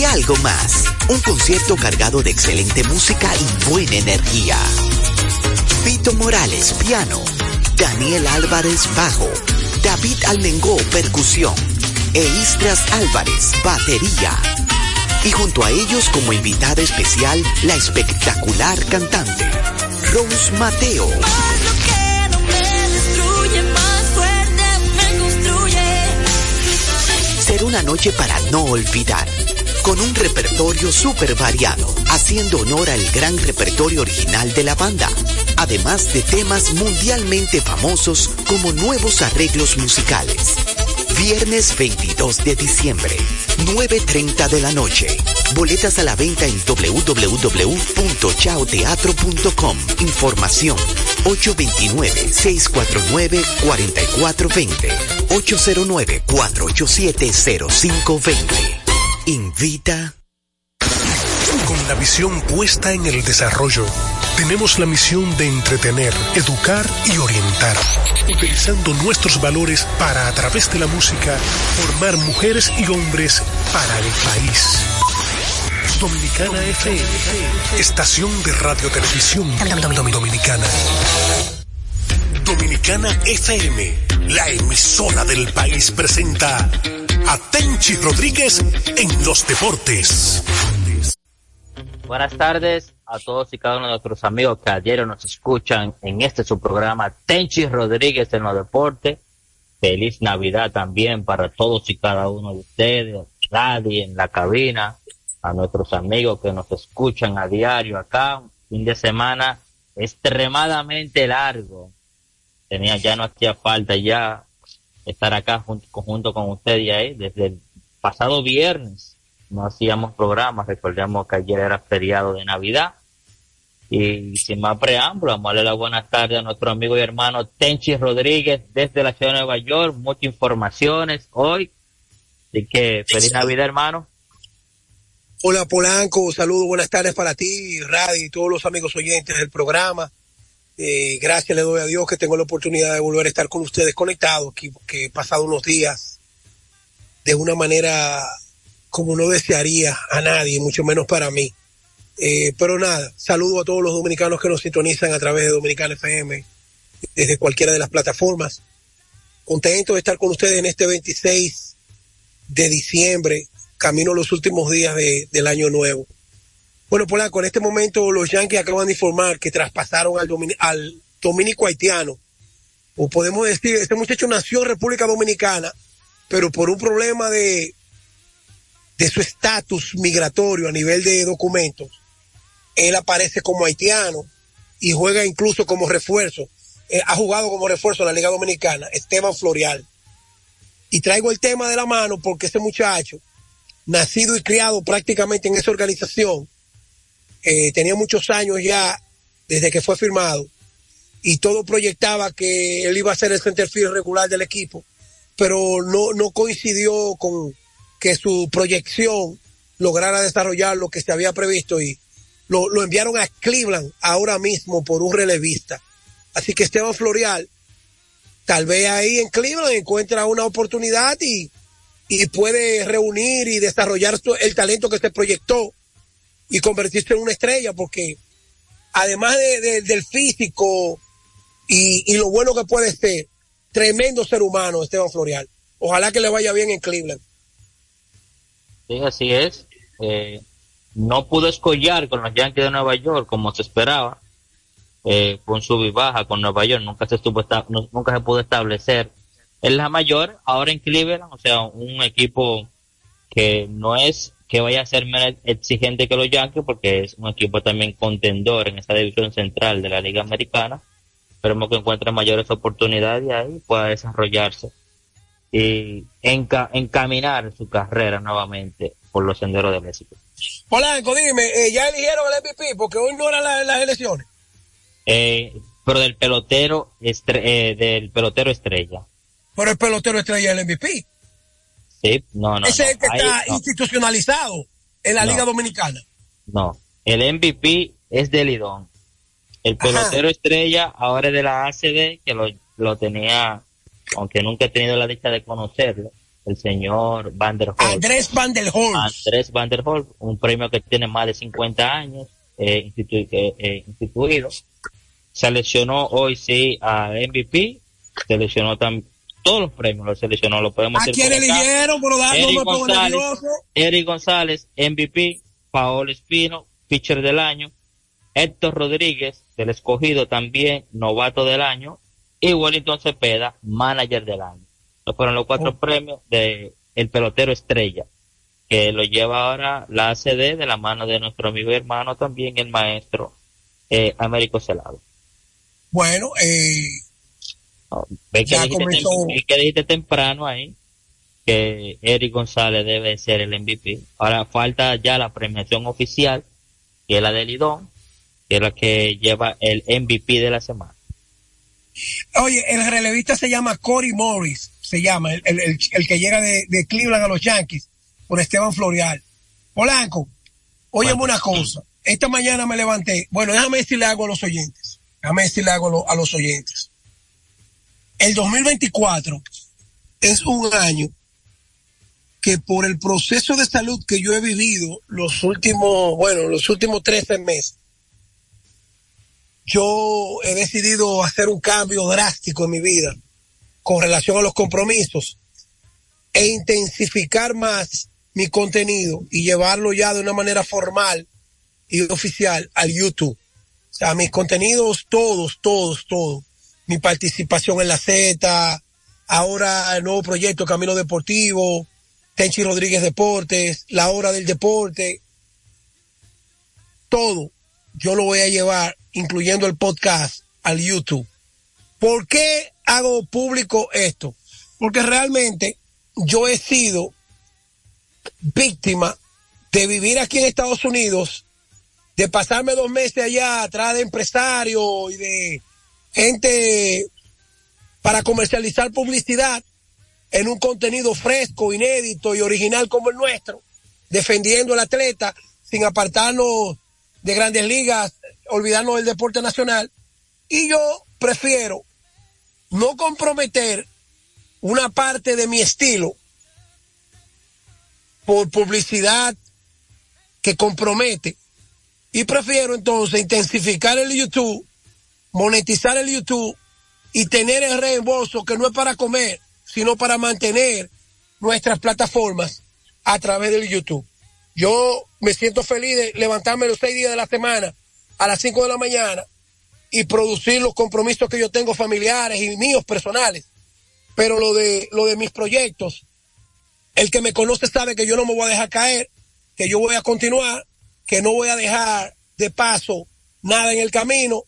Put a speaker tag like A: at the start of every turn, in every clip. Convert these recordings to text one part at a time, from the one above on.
A: y algo más. Un concierto cargado de excelente música y buena energía. Vito Morales, piano. Daniel Álvarez, bajo. David Almengó, percusión. E Istras Álvarez, batería. Y junto a ellos como invitada especial, la espectacular cantante, Rose Mateo. Ser una noche para no olvidar con un repertorio súper variado, haciendo honor al gran repertorio original de la banda, además de temas mundialmente famosos como nuevos arreglos musicales. Viernes 22 de diciembre, 9.30 de la noche. Boletas a la venta en www.chaoteatro.com. Información 829-649-4420. 809-487-0520. Invita.
B: Con la visión puesta en el desarrollo, tenemos la misión de entretener, educar y orientar, utilizando nuestros valores para, a través de la música, formar mujeres y hombres para el país. Dominicana FM, estación de radio televisión dominicana. Dominicana FM, la emisora del país presenta a Tenchi Rodríguez en los deportes.
C: Buenas tardes a todos y cada uno de nuestros amigos que ayer nos escuchan en este su programa Tenchi Rodríguez en los deportes. Feliz Navidad también para todos y cada uno de ustedes, nadie en la cabina, a nuestros amigos que nos escuchan a diario acá, un fin de semana extremadamente largo. Tenía, ya no hacía falta ya estar acá junto, junto con usted y ahí desde el pasado viernes. No hacíamos programas, recordemos que ayer era feriado de Navidad. Y sin más preámbulo, vamos a darle la buenas tardes a nuestro amigo y hermano Tenchi Rodríguez desde la ciudad de Nueva York. Muchas informaciones hoy. Así que feliz Navidad, hermano.
D: Hola Polanco, saludos, buenas tardes para ti, Radio y todos los amigos oyentes del programa. Eh, gracias le doy a Dios que tengo la oportunidad de volver a estar con ustedes conectados que he pasado unos días de una manera como no desearía a nadie, mucho menos para mí. Eh, pero nada, saludo a todos los dominicanos que nos sintonizan a través de Dominicana FM, desde cualquiera de las plataformas. Contento de estar con ustedes en este 26 de diciembre, camino los últimos días de, del año nuevo. Bueno, Polanco, en este momento los Yankees acaban de informar que traspasaron al, al dominico haitiano, o podemos decir, este muchacho nació en República Dominicana, pero por un problema de, de su estatus migratorio a nivel de documentos, él aparece como haitiano y juega incluso como refuerzo. Eh, ha jugado como refuerzo en la Liga Dominicana, Esteban Florial. Y traigo el tema de la mano porque ese muchacho, nacido y criado prácticamente en esa organización, eh, tenía muchos años ya desde que fue firmado y todo proyectaba que él iba a ser el centerfield regular del equipo, pero no, no coincidió con que su proyección lograra desarrollar lo que se había previsto y lo, lo enviaron a Cleveland ahora mismo por un relevista. Así que Esteban Florial, tal vez ahí en Cleveland encuentra una oportunidad y, y puede reunir y desarrollar el talento que se proyectó y convertirse en una estrella, porque además de, de, del físico y, y, lo bueno que puede ser, tremendo ser humano Esteban Florial. Ojalá que le vaya bien en Cleveland.
C: Sí, así es. Eh, no pudo escollar con los Yankees de Nueva York como se esperaba. Eh, con sub y baja con Nueva York, nunca se, estuvo nunca se pudo establecer en la mayor, ahora en Cleveland, o sea, un equipo que no es que vaya a ser menos exigente que los Yankees porque es un equipo también contendor en esa división central de la Liga Americana. Esperemos que encuentre mayores oportunidades y ahí pueda desarrollarse y enca encaminar su carrera nuevamente por los senderos del éxito.
D: Polanco, dime, eh, ¿ya eligieron el MVP? Porque hoy no eran la, las elecciones.
C: Eh, pero del pelotero, estre eh, del pelotero estrella.
D: Pero el pelotero estrella es el MVP.
C: Sí, no, no.
D: Ese es el que
C: Ahí,
D: está
C: no.
D: institucionalizado en la
C: No.
D: Liga Dominicana.
C: No, el MVP es de Lidón. El
D: Ajá.
C: pelotero estrella ahora es de la ACD, que lo, lo tenía, aunque nunca he tenido la dicha de conocerlo, el señor Van der
D: Andrés Van der
C: Andrés Van der un premio que tiene más de 50 años eh, eh, eh, instituido. Seleccionó hoy sí a MVP, seleccionó también todos los premios los seleccionó, lo podemos
D: decir. ¿A quién eligieron? Eric,
C: González, Eric González, MVP, Paolo Espino, pitcher del año, Héctor Rodríguez, del escogido también, novato del año, y Wellington Cepeda, manager del año. Estos fueron los cuatro oh. premios de el pelotero estrella, que lo lleva ahora la ACD de la mano de nuestro amigo y hermano también, el maestro eh, Américo Celado.
D: Bueno, eh,
C: ve que, dijiste, temprano ahí que Eric González debe ser el MVP. Ahora falta ya la premiación oficial, que es la de Lidón, que es la que lleva el MVP de la semana.
D: Oye, el relevista se llama Cory Morris, se llama, el, el, que llega de, Cleveland a los Yankees, por Esteban Florial. Polanco, óyeme una cosa. Esta mañana me levanté. Bueno, déjame decirle algo a los oyentes. Déjame decirle algo a los oyentes. El 2024 es un año que por el proceso de salud que yo he vivido los últimos, bueno, los últimos 13 meses, yo he decidido hacer un cambio drástico en mi vida con relación a los compromisos e intensificar más mi contenido y llevarlo ya de una manera formal y oficial al YouTube. O sea, mis contenidos todos, todos, todos. Mi participación en la Z, ahora el nuevo proyecto Camino Deportivo, Tenchi Rodríguez Deportes, La Hora del Deporte, todo yo lo voy a llevar, incluyendo el podcast, al YouTube. ¿Por qué hago público esto? Porque realmente yo he sido víctima de vivir aquí en Estados Unidos, de pasarme dos meses allá atrás de empresarios y de gente para comercializar publicidad en un contenido fresco, inédito y original como el nuestro, defendiendo al atleta sin apartarnos de grandes ligas, olvidarnos del deporte nacional. Y yo prefiero no comprometer una parte de mi estilo por publicidad que compromete. Y prefiero entonces intensificar el YouTube, monetizar el YouTube y tener el reembolso que no es para comer, sino para mantener nuestras plataformas a través del YouTube. Yo me siento feliz de levantarme los seis días de la semana a las cinco de la mañana y producir los compromisos que yo tengo familiares y míos personales. Pero lo de, lo de mis proyectos, el que me conoce sabe que yo no me voy a dejar caer, que yo voy a continuar, que no voy a dejar de paso nada en el camino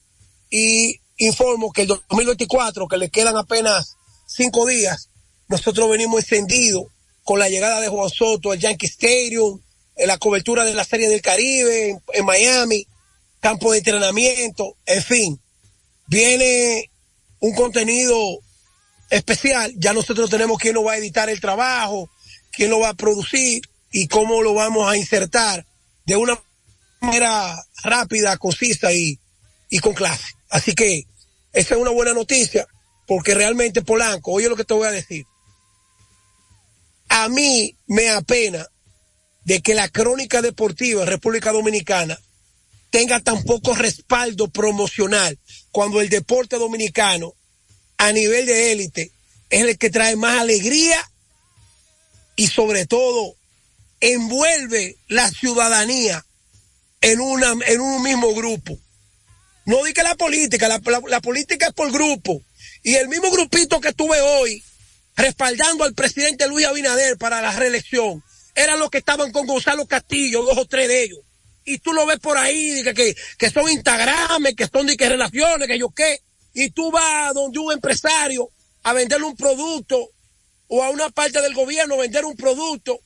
D: y informo que el 2024, que le quedan apenas cinco días, nosotros venimos encendidos con la llegada de Juan Soto al Yankee Stadium, la cobertura de la Serie del Caribe en, Miami, campo de entrenamiento, en fin, viene un contenido especial, ya nosotros tenemos quién lo va a editar el trabajo, quién lo va a producir y cómo lo vamos a insertar de una manera rápida, concisa y, y con clase. Así que esa es una buena noticia, porque realmente Polanco, oye lo que te voy a decir. A mí me apena de que la crónica deportiva en República Dominicana tenga tan poco respaldo promocional cuando el deporte dominicano a nivel de élite es el que trae más alegría y sobre todo envuelve la ciudadanía en, una, en un mismo grupo. No di que la política, la, política es por grupo. Y el mismo grupito que tuve hoy respaldando al presidente Luis Abinader para la reelección, eran los que estaban con Gonzalo Castillo, dos o tres de ellos. Y tú lo ves por ahí, que, que, que son Instagram, que son de que relaciones, que yo qué. Y tú vas donde un empresario a venderle un producto o a una parte del gobierno a vender un producto.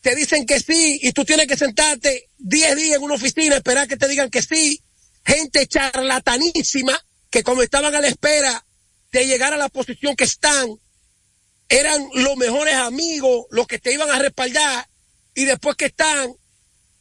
D: Te dicen que sí y tú tienes que sentarte 10 días en una oficina, esperar que te digan que sí. Gente charlatanísima que como estaban a la espera de llegar a la posición que están, eran los mejores amigos, los que te iban a respaldar, y después que están,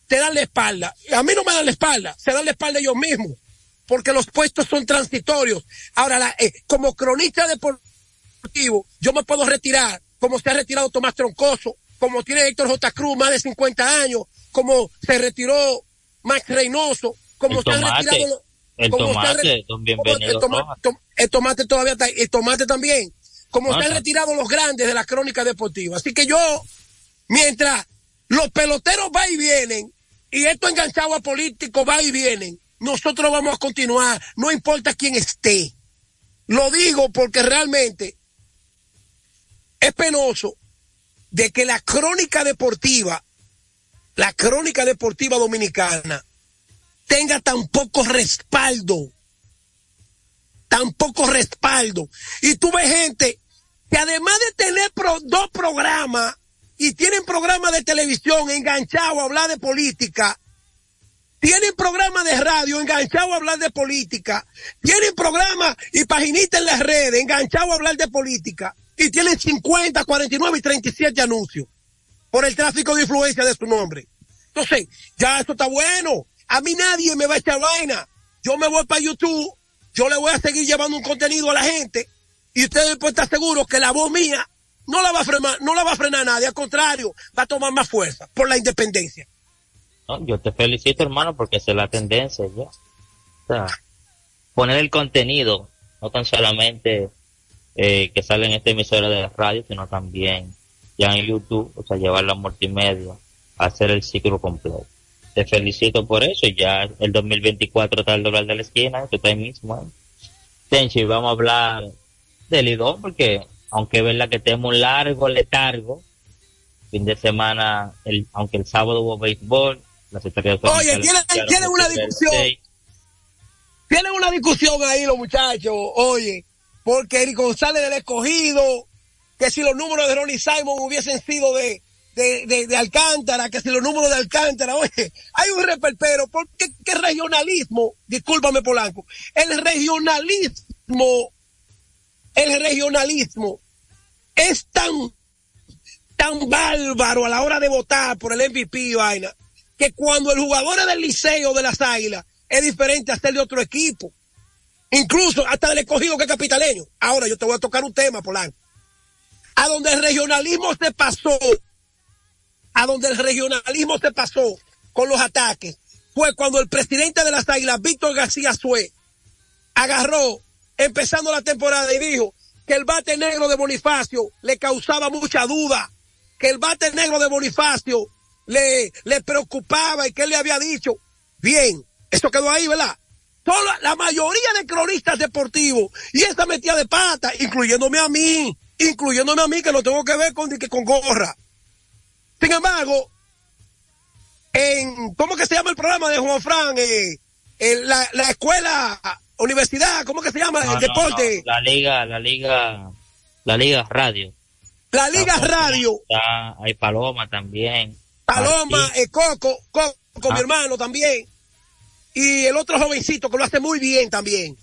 D: te dan la espalda. A mí no me dan la espalda, se dan la espalda ellos mismos, porque los puestos son transitorios. Ahora, la, eh, como cronista deportivo, yo me puedo retirar como se ha retirado Tomás Troncoso, como tiene Héctor J. Cruz más de 50 años, como se retiró Max Reynoso, como se ha retirado...
C: El tomate, bienvenido.
D: El tomate, todavía está, el tomate también. Como se han retirado los grandes de la crónica deportiva. Así que yo, mientras los peloteros va y vienen, y esto enganchado a políticos va y vienen, nosotros vamos a continuar, no importa quién esté. Lo digo porque realmente es penoso de que la crónica deportiva, la crónica deportiva dominicana, tenga tan poco respaldo. Tan poco respaldo. Y tú ves gente que además de tener dos programas y tienen programas de televisión enganchados a hablar de política, tienen programas de radio enganchados a hablar de política, tienen programas y paginitas en las redes enganchados a hablar de política, y tienen 50, 49 y 37 anuncios por el tráfico de influencia de su nombre. Entonces, ya esto está bueno. A mí nadie me va a echar vaina. Yo me voy para YouTube, yo le voy a seguir llevando un contenido a la gente, y ustedes pueden estar seguros que la voz mía no la va a frenar, no la va a frenar nadie, al contrario, va a tomar más fuerza por la independencia
C: yo te felicito, hermano, porque esa es la tendencia ya. O sea, poner el contenido, no tan solamente eh, que sale en esta emisora de radio, sino también ya en YouTube, o sea, llevar la multimedia, hacer el ciclo completo. Te felicito por eso, ya el 2024 está el dólar de la esquina, esto está ahí mismo. ¿eh? Tenchi, vamos a hablar del Lidón, porque aunque es verdad que tenemos un largo letargo, fin de semana, el, aunque el sábado hubo béisbol,
D: Oye, tienen, una discusión. Tienen una discusión ahí los muchachos, oye, porque Eric González del escogido, que si los números de Ronnie Simon hubiesen sido de, de, de, Alcántara, que si los números de Alcántara, oye, hay un reperpero, porque qué regionalismo, discúlpame Polanco, el regionalismo, el regionalismo es tan, tan bárbaro a la hora de votar por el MVP vaina, que cuando el jugador es del liceo de las águilas, es diferente a ser de otro equipo. Incluso hasta del escogido que es capitaleño. Ahora yo te voy a tocar un tema, Polanco. A donde el regionalismo se pasó, a donde el regionalismo se pasó con los ataques, fue cuando el presidente de las águilas, Víctor García Sue, agarró, empezando la temporada y dijo que el bate negro de Bonifacio le causaba mucha duda, que el bate negro de Bonifacio le, le preocupaba y que él le había dicho. Bien, esto quedó ahí, ¿verdad? Toda, la mayoría de cronistas deportivos y esta metida de pata, incluyéndome a mí, incluyéndome a mí que no tengo que ver con, que con gorra. Sin embargo, en, ¿cómo que se llama el programa de Juan Fran? Eh, en la, la escuela, universidad, ¿cómo que se llama? el deporte.
C: La liga, la liga, la liga radio.
D: La liga radio.
C: hay Paloma también.
D: Paloma, eh, Coco, Coco, mi ah. hermano también. Y el otro jovencito que lo hace muy bien también.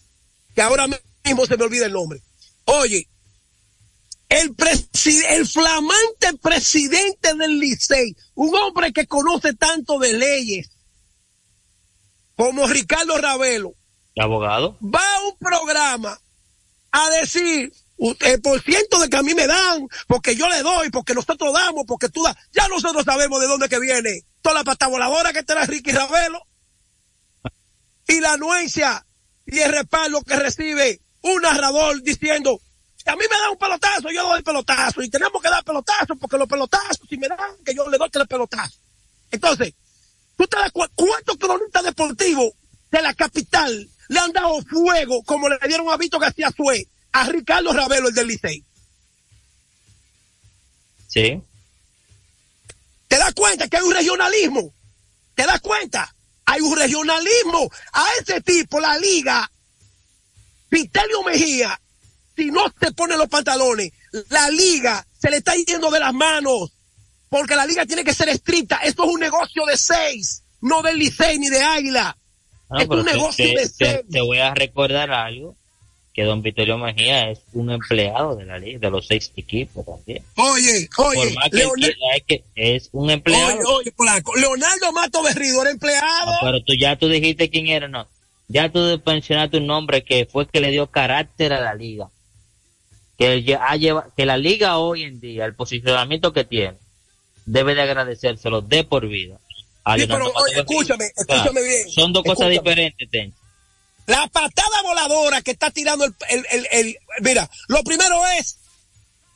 D: Que ahora mismo se me olvida el nombre. Oye, el, el flamante presidente del Licey, un hombre que conoce tanto de leyes, como Ricardo Ravelo.
C: abogado?
D: Va a un programa a decir el por ciento de que a mí me dan, porque yo le doy, porque nosotros damos, porque tú das. Ya nosotros sabemos de dónde que viene toda la pata voladora que trae Ricky Ravelo. Y la anuencia y el respaldo que recibe un narrador diciendo, a mí me da un pelotazo, yo doy pelotazo, y tenemos que dar pelotazo, porque los pelotazos, si me dan, que yo le doy que pelotazo. Entonces, tú te das cuántos cronistas deportivos de la capital le han dado fuego como le dieron a Vito García Suez a Ricardo Ravelo, el del Licey.
C: Sí.
D: ¿Te das cuenta que hay un regionalismo? ¿Te das cuenta? Hay un regionalismo. A ese tipo, la liga, Vitelio Mejía, si no se pone los pantalones, la liga se le está yendo de las manos. Porque la liga tiene que ser estricta. Esto es un negocio de seis, no del Licey ni de Águila. es un negocio de seis.
C: te voy a recordar algo que don Vittorio Mejía es un empleado de la liga, de los seis equipos también.
D: Oye, oye,
C: que, es un empleado.
D: Oye, oye, Leonardo Mato Berrido era empleado.
C: pero tú ya tú dijiste quién era, no. Ya tú mencionaste un nombre que fue que le dio carácter a la liga. Que, que la liga hoy en día, el posicionamiento que tiene, debe de agradecérselo de por vida.
D: Sí, pero escúchame, escúchame bien.
C: Son dos cosas diferentes, Ten.
D: La patada voladora que está tirando el, el, el, Mira, lo primero es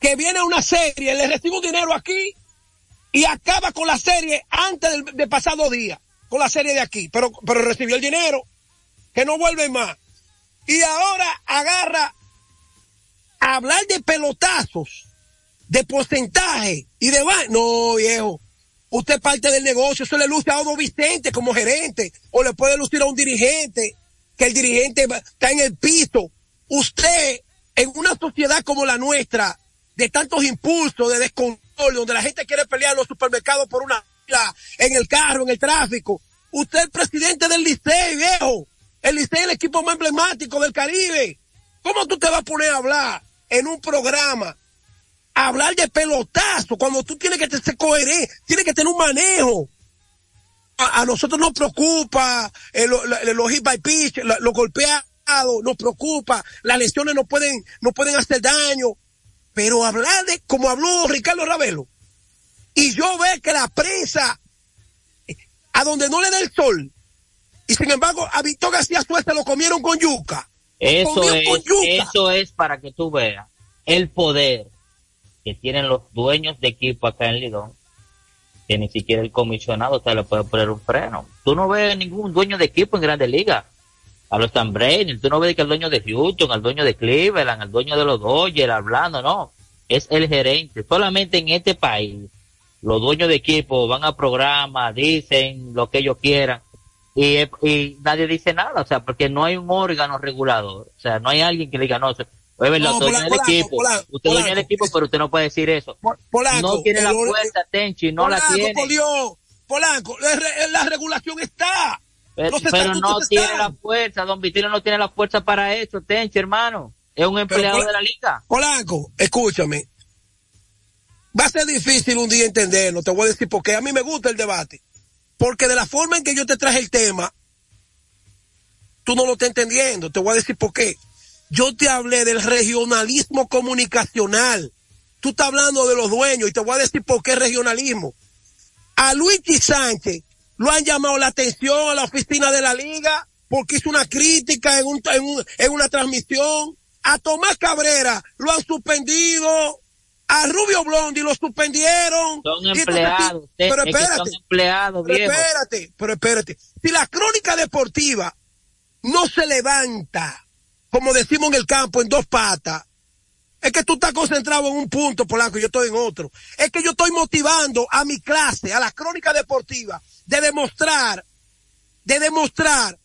D: que viene una serie, le recibo dinero aquí y acaba con la serie antes del, pasado día, con la serie de aquí, pero, pero recibió el dinero, que no vuelve más. Y ahora agarra hablar de pelotazos, de porcentaje y de... No, viejo. Usted parte del negocio, eso le luce a Odo Vicente como gerente, o le puede lucir a un dirigente, que el dirigente está en el piso. Usted, en una sociedad como la nuestra, de tantos impulsos, de descontrol, donde la gente quiere pelear en los supermercados por una en el carro, en el tráfico. Usted es el presidente del Licey, viejo. El Licey es el equipo más emblemático del Caribe. ¿Cómo tú te vas a poner a hablar en un programa? hablar de pelotazo cuando tú tienes que ser coherente, tienes que tener un manejo a, nosotros nos preocupa eh, los hit by pitch, los golpeados, nos preocupa, las lesiones no pueden, no pueden hacer daño, pero hablar de, como habló Ricardo Ravelo, y yo ver que la prensa, eh, a donde no le da el sol, y sin embargo a Víctor García Suárez lo comieron con yuca.
C: Eso es, eso es para que tú veas el poder que tienen los dueños de equipo acá en Lidón que ni siquiera el comisionado te le puede poner un freno. Tú no ves ningún dueño de equipo en Grandes Ligas. A los Brain, tú no ves que el dueño de Houston, al dueño de Cleveland, al dueño de los Dodgers hablando, no. Es el gerente. Solamente en este país, los dueños de equipo van a programas, dicen lo que ellos quieran. Y, y nadie dice nada, o sea, porque no hay un órgano regulador. O sea, no hay alguien que le diga, no, es verdad, no, usted el equipo. usted dueño del equipo, pero usted no puede decir eso. no tiene la fuerza, Tenchi, no la tiene.
D: Polanco, la, regulación está.
C: Pero, no tiene la fuerza, don Vitino no tiene la fuerza para eso, Tenchi, hermano. Es un empleado de la liga.
D: Polanco, escúchame. Va a ser difícil un día entenderlo, te voy a decir por qué. A mí me gusta el debate. Porque de la forma en que yo te traje el tema, tú no lo estás entendiendo. Te voy a decir por qué. Yo te hablé del regionalismo comunicacional. Tú estás hablando de los dueños y te voy a decir por qué regionalismo. A Luigi Sánchez lo han llamado la atención a la oficina de la liga porque hizo una crítica en, un, en, una transmisión. A Tomás Cabrera lo han suspendido. A Rubio Blondi lo suspendieron.
C: Son empleados.
D: pero espérate.
C: Son empleados,
D: pero espérate, pero espérate. Si la crónica deportiva no se levanta como decimos en el campo, en dos patas. Es que tú estás concentrado en un punto, Polanco, y yo estoy en otro. Es que yo estoy motivando a mi clase, a la crónica deportiva, de demostrar, de demostrar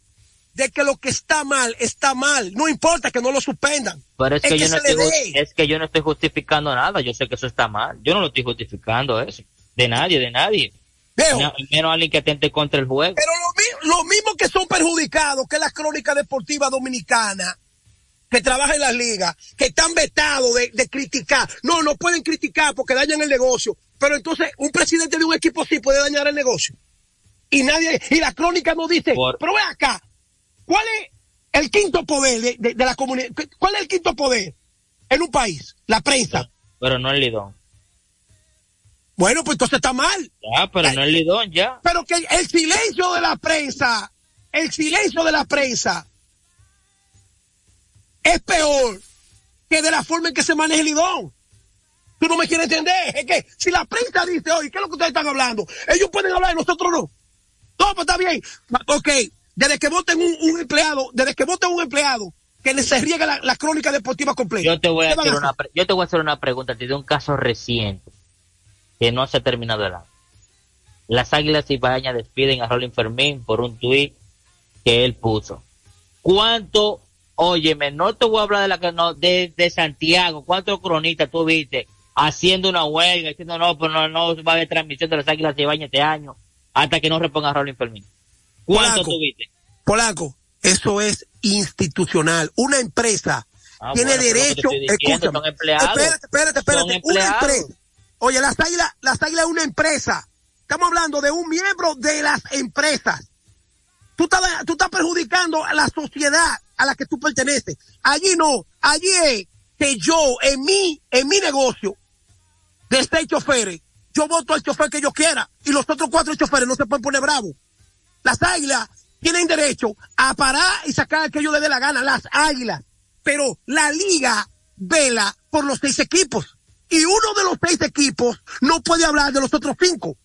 D: de que lo que está mal, está mal. No importa que no lo suspendan.
C: Pero es, que, yo no estoy, es que yo no estoy justificando nada. Yo sé que eso está mal. Yo no lo estoy justificando eso. De nadie, de nadie. Menos alguien que atente contra el juego.
D: Pero lo, lo mismo que son perjudicados que la crónica deportiva dominicana que trabajan en las ligas, que están vetados de, de, criticar. No, no pueden criticar porque dañan el negocio. Pero entonces un presidente de un equipo sí puede dañar el negocio. Y nadie, y la crónica no dice, pero ve acá, ¿cuál es el quinto poder de, la comunidad? ¿Cuál es el quinto poder en un país? La prensa.
C: Pero, no el lidón.
D: Bueno, pues entonces está mal.
C: Ya, pero no el lidón, ya.
D: Pero que el silencio de la prensa, el silencio de la prensa es peor que de la forma en que se maneja el lidón. Tú no me quieres entender. Es que si la prensa dice, oye, ¿qué es lo que ustedes están hablando? Ellos pueden hablar y nosotros no. No, pues está bien. Ok, desde que voten un, empleado, desde que voten un empleado, que se riegue la, crónica deportiva completa.
C: Yo te voy a hacer una, yo te voy a hacer una pregunta de un caso reciente que no se ha terminado el año. Las Águilas Ibañas despiden a Rolling Fermín por un tuit que él puso. ¿Cuánto Óyeme, no te voy a hablar de la no, de, de Santiago. ¿Cuántos cronistas tú viste haciendo una huelga, diciendo no, pero no, no va a haber transmisión de las águilas baño este año hasta que no reponga Rolling Fermín? ¿Cuánto?
D: Polaco, eso es institucional. Una empresa ah, tiene derecho, escúchame, espérate, espérate, espérate, una empresa. Oye, las águilas, las águilas es una empresa. Estamos hablando de un miembro de las empresas. Tú estás, tú estás perjudicando a la sociedad a la que tú perteneces. Allí no, allí es que yo, en mi, en mi negocio de seis choferes, yo voto al chofer que yo quiera y los otros cuatro choferes no se pueden poner bravos. Las águilas tienen derecho a parar y sacar que yo le dé la gana, las águilas. Pero la liga vela por los seis equipos. Y uno de los seis equipos no puede hablar de los otros cinco.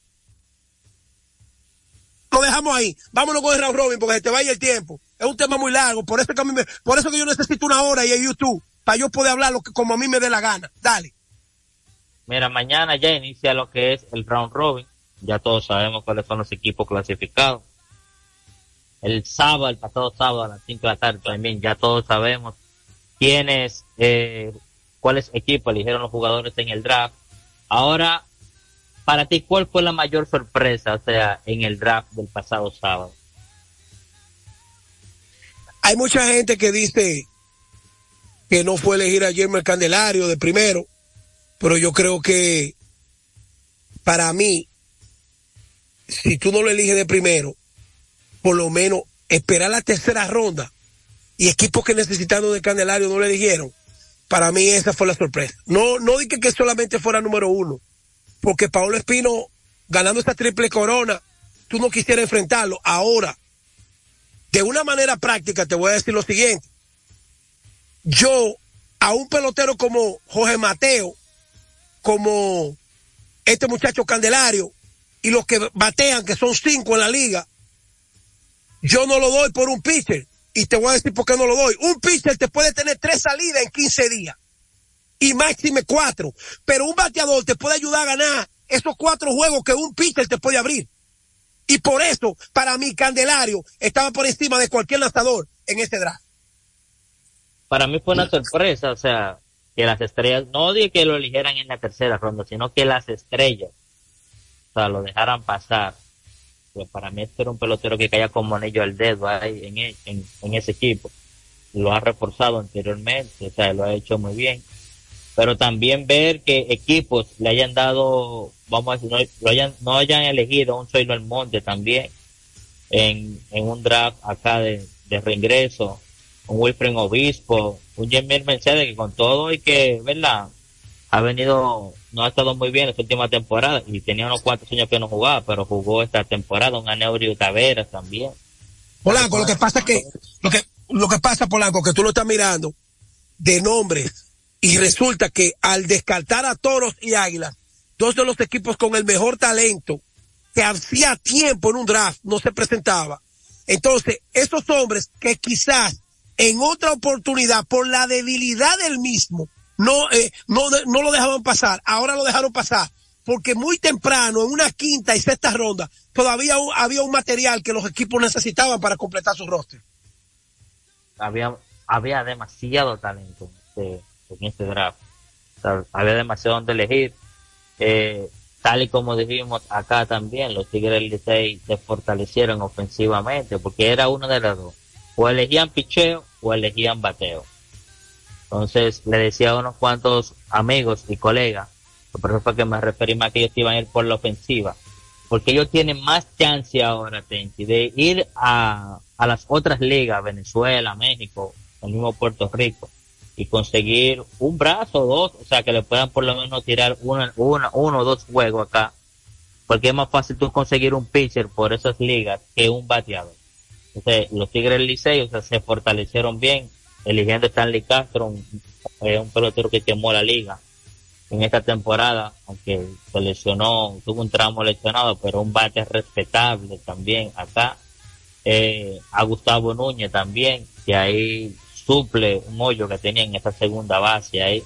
D: Lo dejamos ahí. Vámonos con el round robin porque se te vaya el tiempo. Es un tema muy largo. Por eso que, por eso que yo necesito una hora y en YouTube para yo poder hablar lo que, como a mí me dé la gana. Dale.
C: Mira, mañana ya inicia lo que es el round robin. Ya todos sabemos cuáles son los equipos clasificados. El sábado, el pasado sábado a las 5 de la tarde también, ya todos sabemos quiénes, eh, cuáles equipos eligieron los jugadores en el draft. Ahora, para ti, ¿cuál fue la mayor sorpresa, o sea, en el draft del pasado sábado?
D: Hay mucha gente que dice que no fue elegir a Jeremy Candelario de primero, pero yo creo que para mí, si tú no lo eliges de primero, por lo menos esperar la tercera ronda y equipos que necesitaron de Candelario no le dijeron, para mí esa fue la sorpresa. No, no dije que solamente fuera número uno, porque Paolo Espino ganando esta triple corona, tú no quisieras enfrentarlo. Ahora, de una manera práctica, te voy a decir lo siguiente. Yo, a un pelotero como Jorge Mateo, como este muchacho Candelario y los que batean, que son cinco en la liga, yo no lo doy por un pitcher. Y te voy a decir por qué no lo doy. Un pitcher te puede tener tres salidas en 15 días. Y máxime cuatro. Pero un bateador te puede ayudar a ganar esos cuatro juegos que un pitcher te puede abrir. Y por eso, para mí, Candelario estaba por encima de cualquier lanzador en este draft.
C: Para mí fue una sorpresa, o sea, que las estrellas, no dije que lo eligieran en la tercera ronda, sino que las estrellas, o sea, lo dejaran pasar. Pues para mí este era un pelotero que caía como anillo al dedo ahí en, e, en, en ese equipo. Lo ha reforzado anteriormente, o sea, lo ha hecho muy bien. Pero también ver que equipos le hayan dado, vamos a decir, no, lo hayan, no hayan elegido un Soylo Monte también en, en un draft acá de, de reingreso, un Wilfred Obispo, un Jamie Mercedes que con todo y que, ¿verdad? Ha venido, no ha estado muy bien esta última temporada y tenía unos cuantos años que no jugaba, pero jugó esta temporada un Aneurio Taveras también.
D: Polanco, lo que pasa es que, lo que, lo que pasa, Polanco, que tú lo estás mirando de nombres y resulta que al descartar a Toros y Águilas, dos de los equipos con el mejor talento que hacía tiempo en un draft no se presentaba. Entonces, esos hombres que quizás en otra oportunidad, por la debilidad del mismo, no, eh, no, no lo dejaban pasar. Ahora lo dejaron pasar. Porque muy temprano, en una quinta y sexta ronda, todavía había un material que los equipos necesitaban para completar su roster.
C: Había, había demasiado talento en este draft. había demasiado donde elegir. Eh, tal y como dijimos acá también, los Tigres del Licey se fortalecieron ofensivamente, porque era uno de los dos. O elegían picheo o elegían bateo. Entonces le decía a unos cuantos amigos y colegas, por eso fue que me referí más que ellos iban a ir por la ofensiva, porque ellos tienen más chance ahora, Tenchi, de ir a, a las otras ligas, Venezuela, México, el mismo Puerto Rico, y conseguir un brazo o dos, o sea, que le puedan por lo menos tirar una, una, uno o dos juegos acá, porque es más fácil tú conseguir un pitcher por esas ligas que un bateador. Entonces, los Tigres del Liceo se fortalecieron bien, eligiendo Stanley Castro, un, un pelotero que quemó la liga en esta temporada, aunque se lesionó, tuvo un tramo lesionado, pero un bate respetable también acá. Eh, a Gustavo Núñez también, que ahí suple un hoyo que tenía en esa segunda base ahí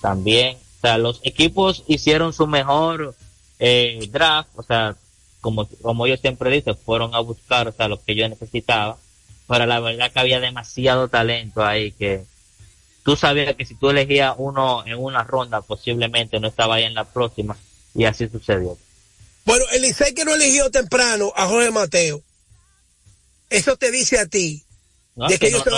C: también. O sea, los equipos hicieron su mejor eh, draft, o sea, como, como yo siempre dice, fueron a buscar, o sea, lo que yo necesitaba. Pero la verdad que había demasiado talento ahí que tú sabías que si tú elegías uno en una ronda, posiblemente no estaba ahí en la próxima. Y así sucedió.
D: Bueno, el Licey que no eligió temprano a Jorge Mateo, eso te dice a ti, de que, ellos no.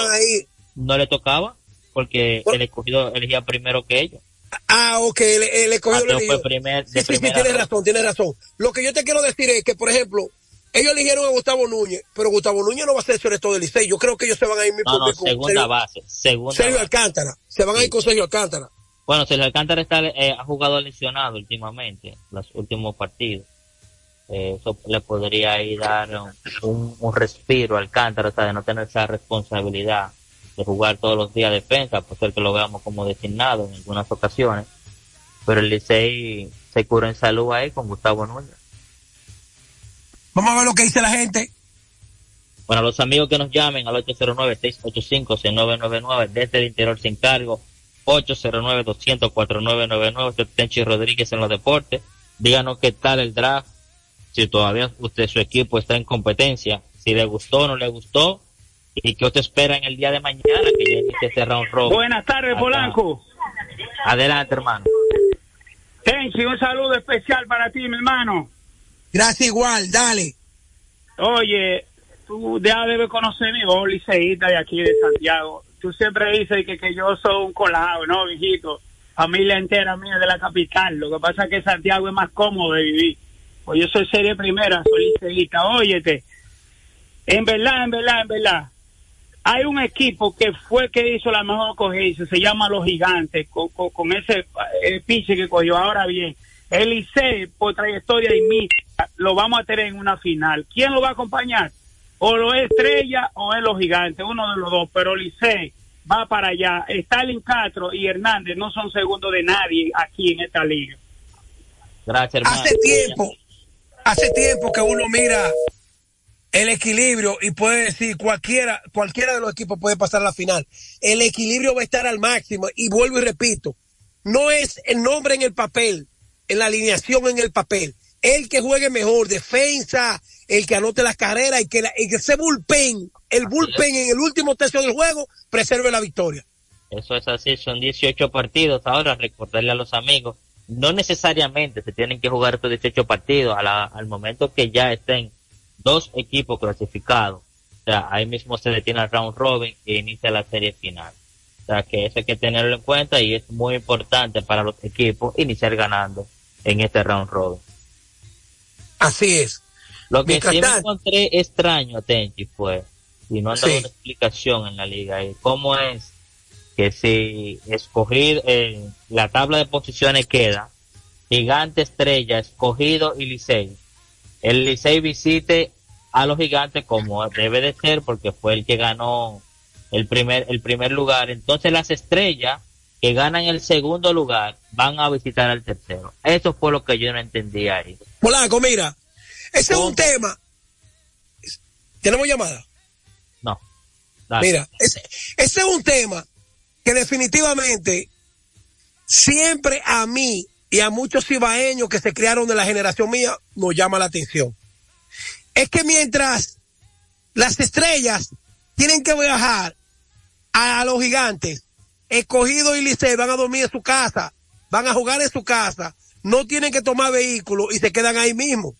C: No le tocaba, porque el escogido elegía primero que ellos.
D: Ah, ok, el, el escogido
C: Mateo fue primer,
D: sí, sí, sí, tienes razón, tienes razón. Lo que yo te quiero decir es que, por ejemplo, ellos eligieron a Gustavo Núñez, pero Gustavo Núñez no va a ser todo del Licey. Yo creo que ellos se van a ir
C: no, no, segunda base, segunda
D: Sergio Alcántara. Se van a ir con Sergio Alcántara.
C: Bueno, Sergio Alcántara está, eh, ha jugado lesionado últimamente, los últimos partidos. Eh, eso le podría ir dar un, un, respiro al Alcántara, o sea, de no tener esa responsabilidad de jugar todos los días defensa, por ser que lo veamos como designado en algunas ocasiones. Pero el Licey se cura en salud ahí con Gustavo Núñez.
D: Vamos a ver lo que dice la gente.
C: Bueno, los amigos que nos llamen al 809-685-6999 desde el interior sin cargo, 809-200-4999, Tenchi Rodríguez en los deportes. Díganos qué tal el draft si todavía usted, su equipo está en competencia, si le gustó o no le gustó, y qué usted espera en el día de mañana que llegue este round robin.
E: Buenas tardes, Polanco.
C: Adelante, hermano.
E: Tenchi, un saludo especial para ti, mi hermano.
D: Gracias igual, dale.
E: Oye, tú ya debes conocer mi voz, liceísta de aquí de Santiago. Tú siempre dices que, que yo soy un colado, ¿no, viejito? Familia entera mía de la capital. Lo que pasa es que Santiago es más cómodo de vivir. Pues yo soy serie primera, soy liceísta. Óyete, en verdad, en verdad, en verdad, hay un equipo que fue que hizo la mejor cogencia, se llama Los Gigantes, con, con, ese eh, piche que cogió. Ahora bien, el Licey, por trayectoria y mística, lo vamos a tener en una final. ¿Quién lo va a acompañar? O lo es Estrella o es Los Gigantes, uno de los dos, pero Licey va para allá. Stalin Castro y Hernández no son segundos de nadie aquí en esta liga.
C: Gracias, hermano.
D: Hace tiempo, hace tiempo que uno mira el equilibrio y puede decir cualquiera, cualquiera de los equipos puede pasar a la final. El equilibrio va a estar al máximo y vuelvo y repito, no es el nombre en el papel, en la alineación en el papel. El que juegue mejor, defensa, el que anote las carreras y que, la, que ese bullpen, el bullpen en el último tercio del juego, preserve la victoria.
C: Eso es así, son 18 partidos. Ahora recordarle a los amigos, no necesariamente se tienen que jugar estos 18 partidos al momento que ya estén dos equipos clasificados. O sea, ahí mismo se detiene el round robin e inicia la serie final. O sea, que eso hay que tenerlo en cuenta y es muy importante para los equipos iniciar ganando en este round robin.
D: Así es.
C: Lo que sí me encontré extraño, Tenchi, fue, y no han dado una explicación en la liga, y cómo es que si escogido, eh, la tabla de posiciones queda, gigante estrella, escogido y Licey, el Licey visite a los gigantes como debe de ser porque fue el que ganó el primer, el primer lugar. Entonces las estrellas que ganan el segundo lugar van a visitar al tercero. Eso fue lo que yo no entendía ahí.
D: Polanco, mira, ese es un tema. ¿Tenemos llamada?
C: No.
D: Mira, ese, ese es un tema que definitivamente siempre a mí y a muchos cibaeños que se criaron de la generación mía nos llama la atención. Es que mientras las estrellas tienen que viajar a, los gigantes, escogido y Licey van a dormir en su casa, van a jugar en su casa, no tienen que tomar vehículos y se quedan ahí mismo.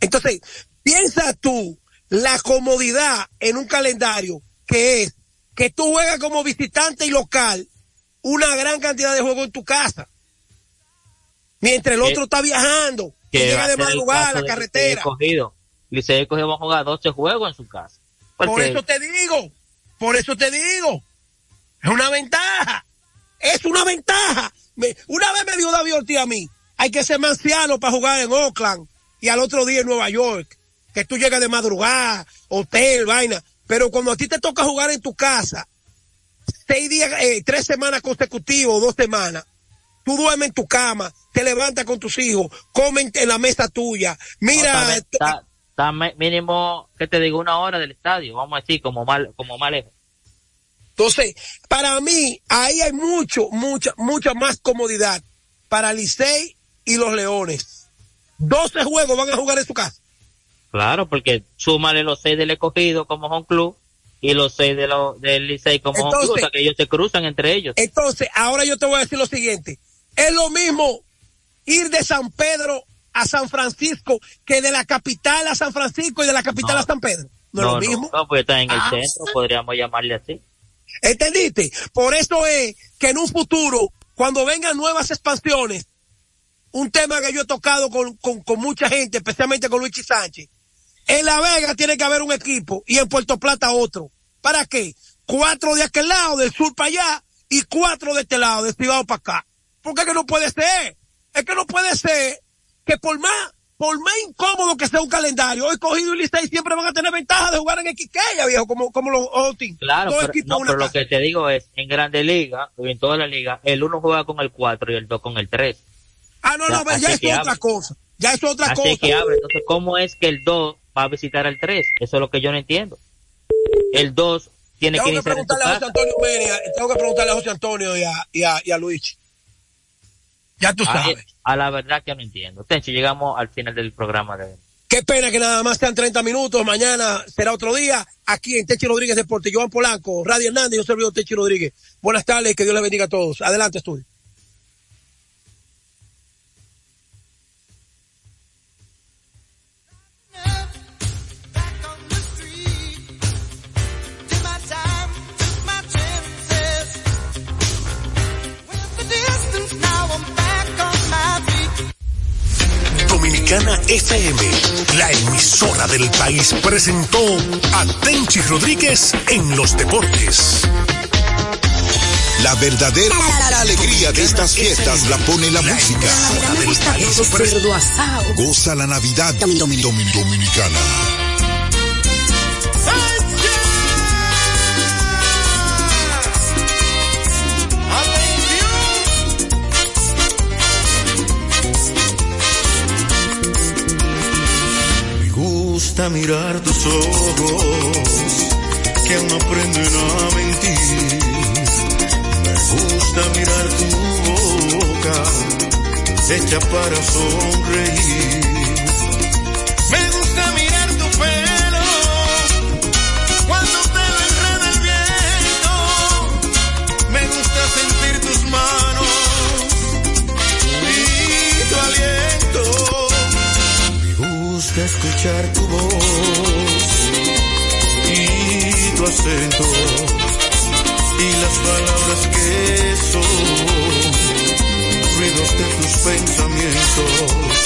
D: Entonces, piensa tú la comodidad en un calendario que es que tú juegas como visitante y local una gran cantidad de juegos en tu casa. Mientras el otro está viajando, que llega de madrugada a la carretera.
C: Escogido. Licey escogido va a jugar 12 juegos en su casa.
D: Por eso te digo, por eso te digo. Es una ventaja. Es una ventaja. una vez me dio David Ortiz a mí. Hay que ser manciano para jugar en Oakland y al otro día en Nueva York. Que tú llegas de madrugada, hotel, vaina. Pero cuando a ti te toca jugar en tu casa, seis días, eh, tres semanas consecutivas o dos semanas, tú duermes en tu cama, te levantas con tus hijos, comen en la mesa tuya. Mira,
C: está, mínimo, ¿qué te digo? Una hora del estadio, vamos a decir, como mal, como mal lejos.
D: Entonces, para mí, ahí hay mucho, mucha, mucha más comodidad para Licey y los Leones. 12 juegos van a jugar en su casa.
C: Claro, porque súmale los seis del escogido como home club y los seis de los del Licey como home club, o sea que ellos se cruzan entre ellos.
D: Entonces, ahora yo te voy a decir lo siguiente. Es lo mismo ir de San Pedro a San Francisco que de la capital a San Francisco y de la capital a San Pedro. No, es lo mismo.
C: No, pues está en el ah. centro, podríamos llamarle así.
D: ¿Entendiste? Por eso es que en un futuro, cuando vengan nuevas expansiones, un tema que yo he tocado con, con, con mucha gente, especialmente con Luigi Sánchez. En La Vega tiene que haber un equipo y en Puerto Plata otro. ¿Para qué? Cuatro de aquel lado, del sur para allá, y cuatro de este lado, de privado para acá. Porque es que no puede ser. Es que no puede ser que por más, por más incómodo que sea un calendario, hoy cogido y Licey siempre van a tener ventaja de jugar en Quiqueya, viejo, como, como los Otis.
C: Claro, pero, no, pero lo que te digo es, en Grande Liga, en toda la liga, el uno juega con el cuatro y el dos con el tres.
D: Ah, no, no, ya, es otra cosa. Ya es otra
C: así
D: cosa.
C: que abre. Entonces, ¿cómo es que el dos va a visitar al tres? Eso es lo que yo no entiendo. El dos tiene
D: tengo
C: que,
D: que preguntarle a José Antonio Menia, tengo que preguntarle a José Antonio y a, y a, y a Luigi. Ya tú sabes.
C: A, la verdad que no entiendo. Tenchi, llegamos al final del programa de
D: Qué pena que nada más sean 30 minutos. Mañana será otro día. Aquí en Techi Rodríguez Deporte. Joan Polanco, Radio Hernández, yo servidor Techi Rodríguez. Buenas tardes, que Dios les bendiga a todos. Adelante, estudio.
B: Dominicana FM, la emisora del país, presentó a Tenchi Rodríguez en los deportes.
F: La verdadera alegría de estas fiestas la pone la música. Goza la Navidad Dominicana.
G: Mirar tus ojos que no aprenden a mentir. Me gusta mirar tu boca hecha para sonreír. Escuchar tu voz y tu acento y las palabras que son ruidos de tus pensamientos.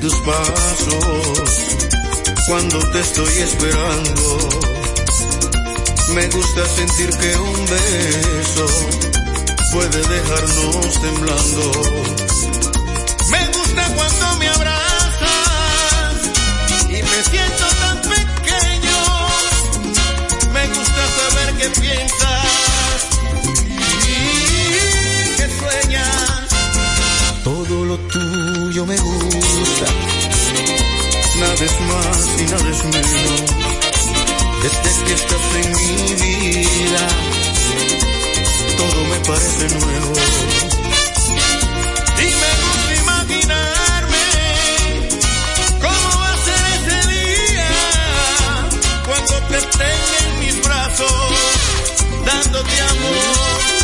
G: Tus pasos cuando te estoy esperando. Me gusta sentir que un beso puede dejarnos temblando. Me gusta cuando me abrazas y me siento tan pequeño. Me gusta saber que piensas Desde que estás en mi vida, todo me parece nuevo. Y me gusta imaginarme cómo va a ser ese día cuando te tenga en mis brazos, dándote amor.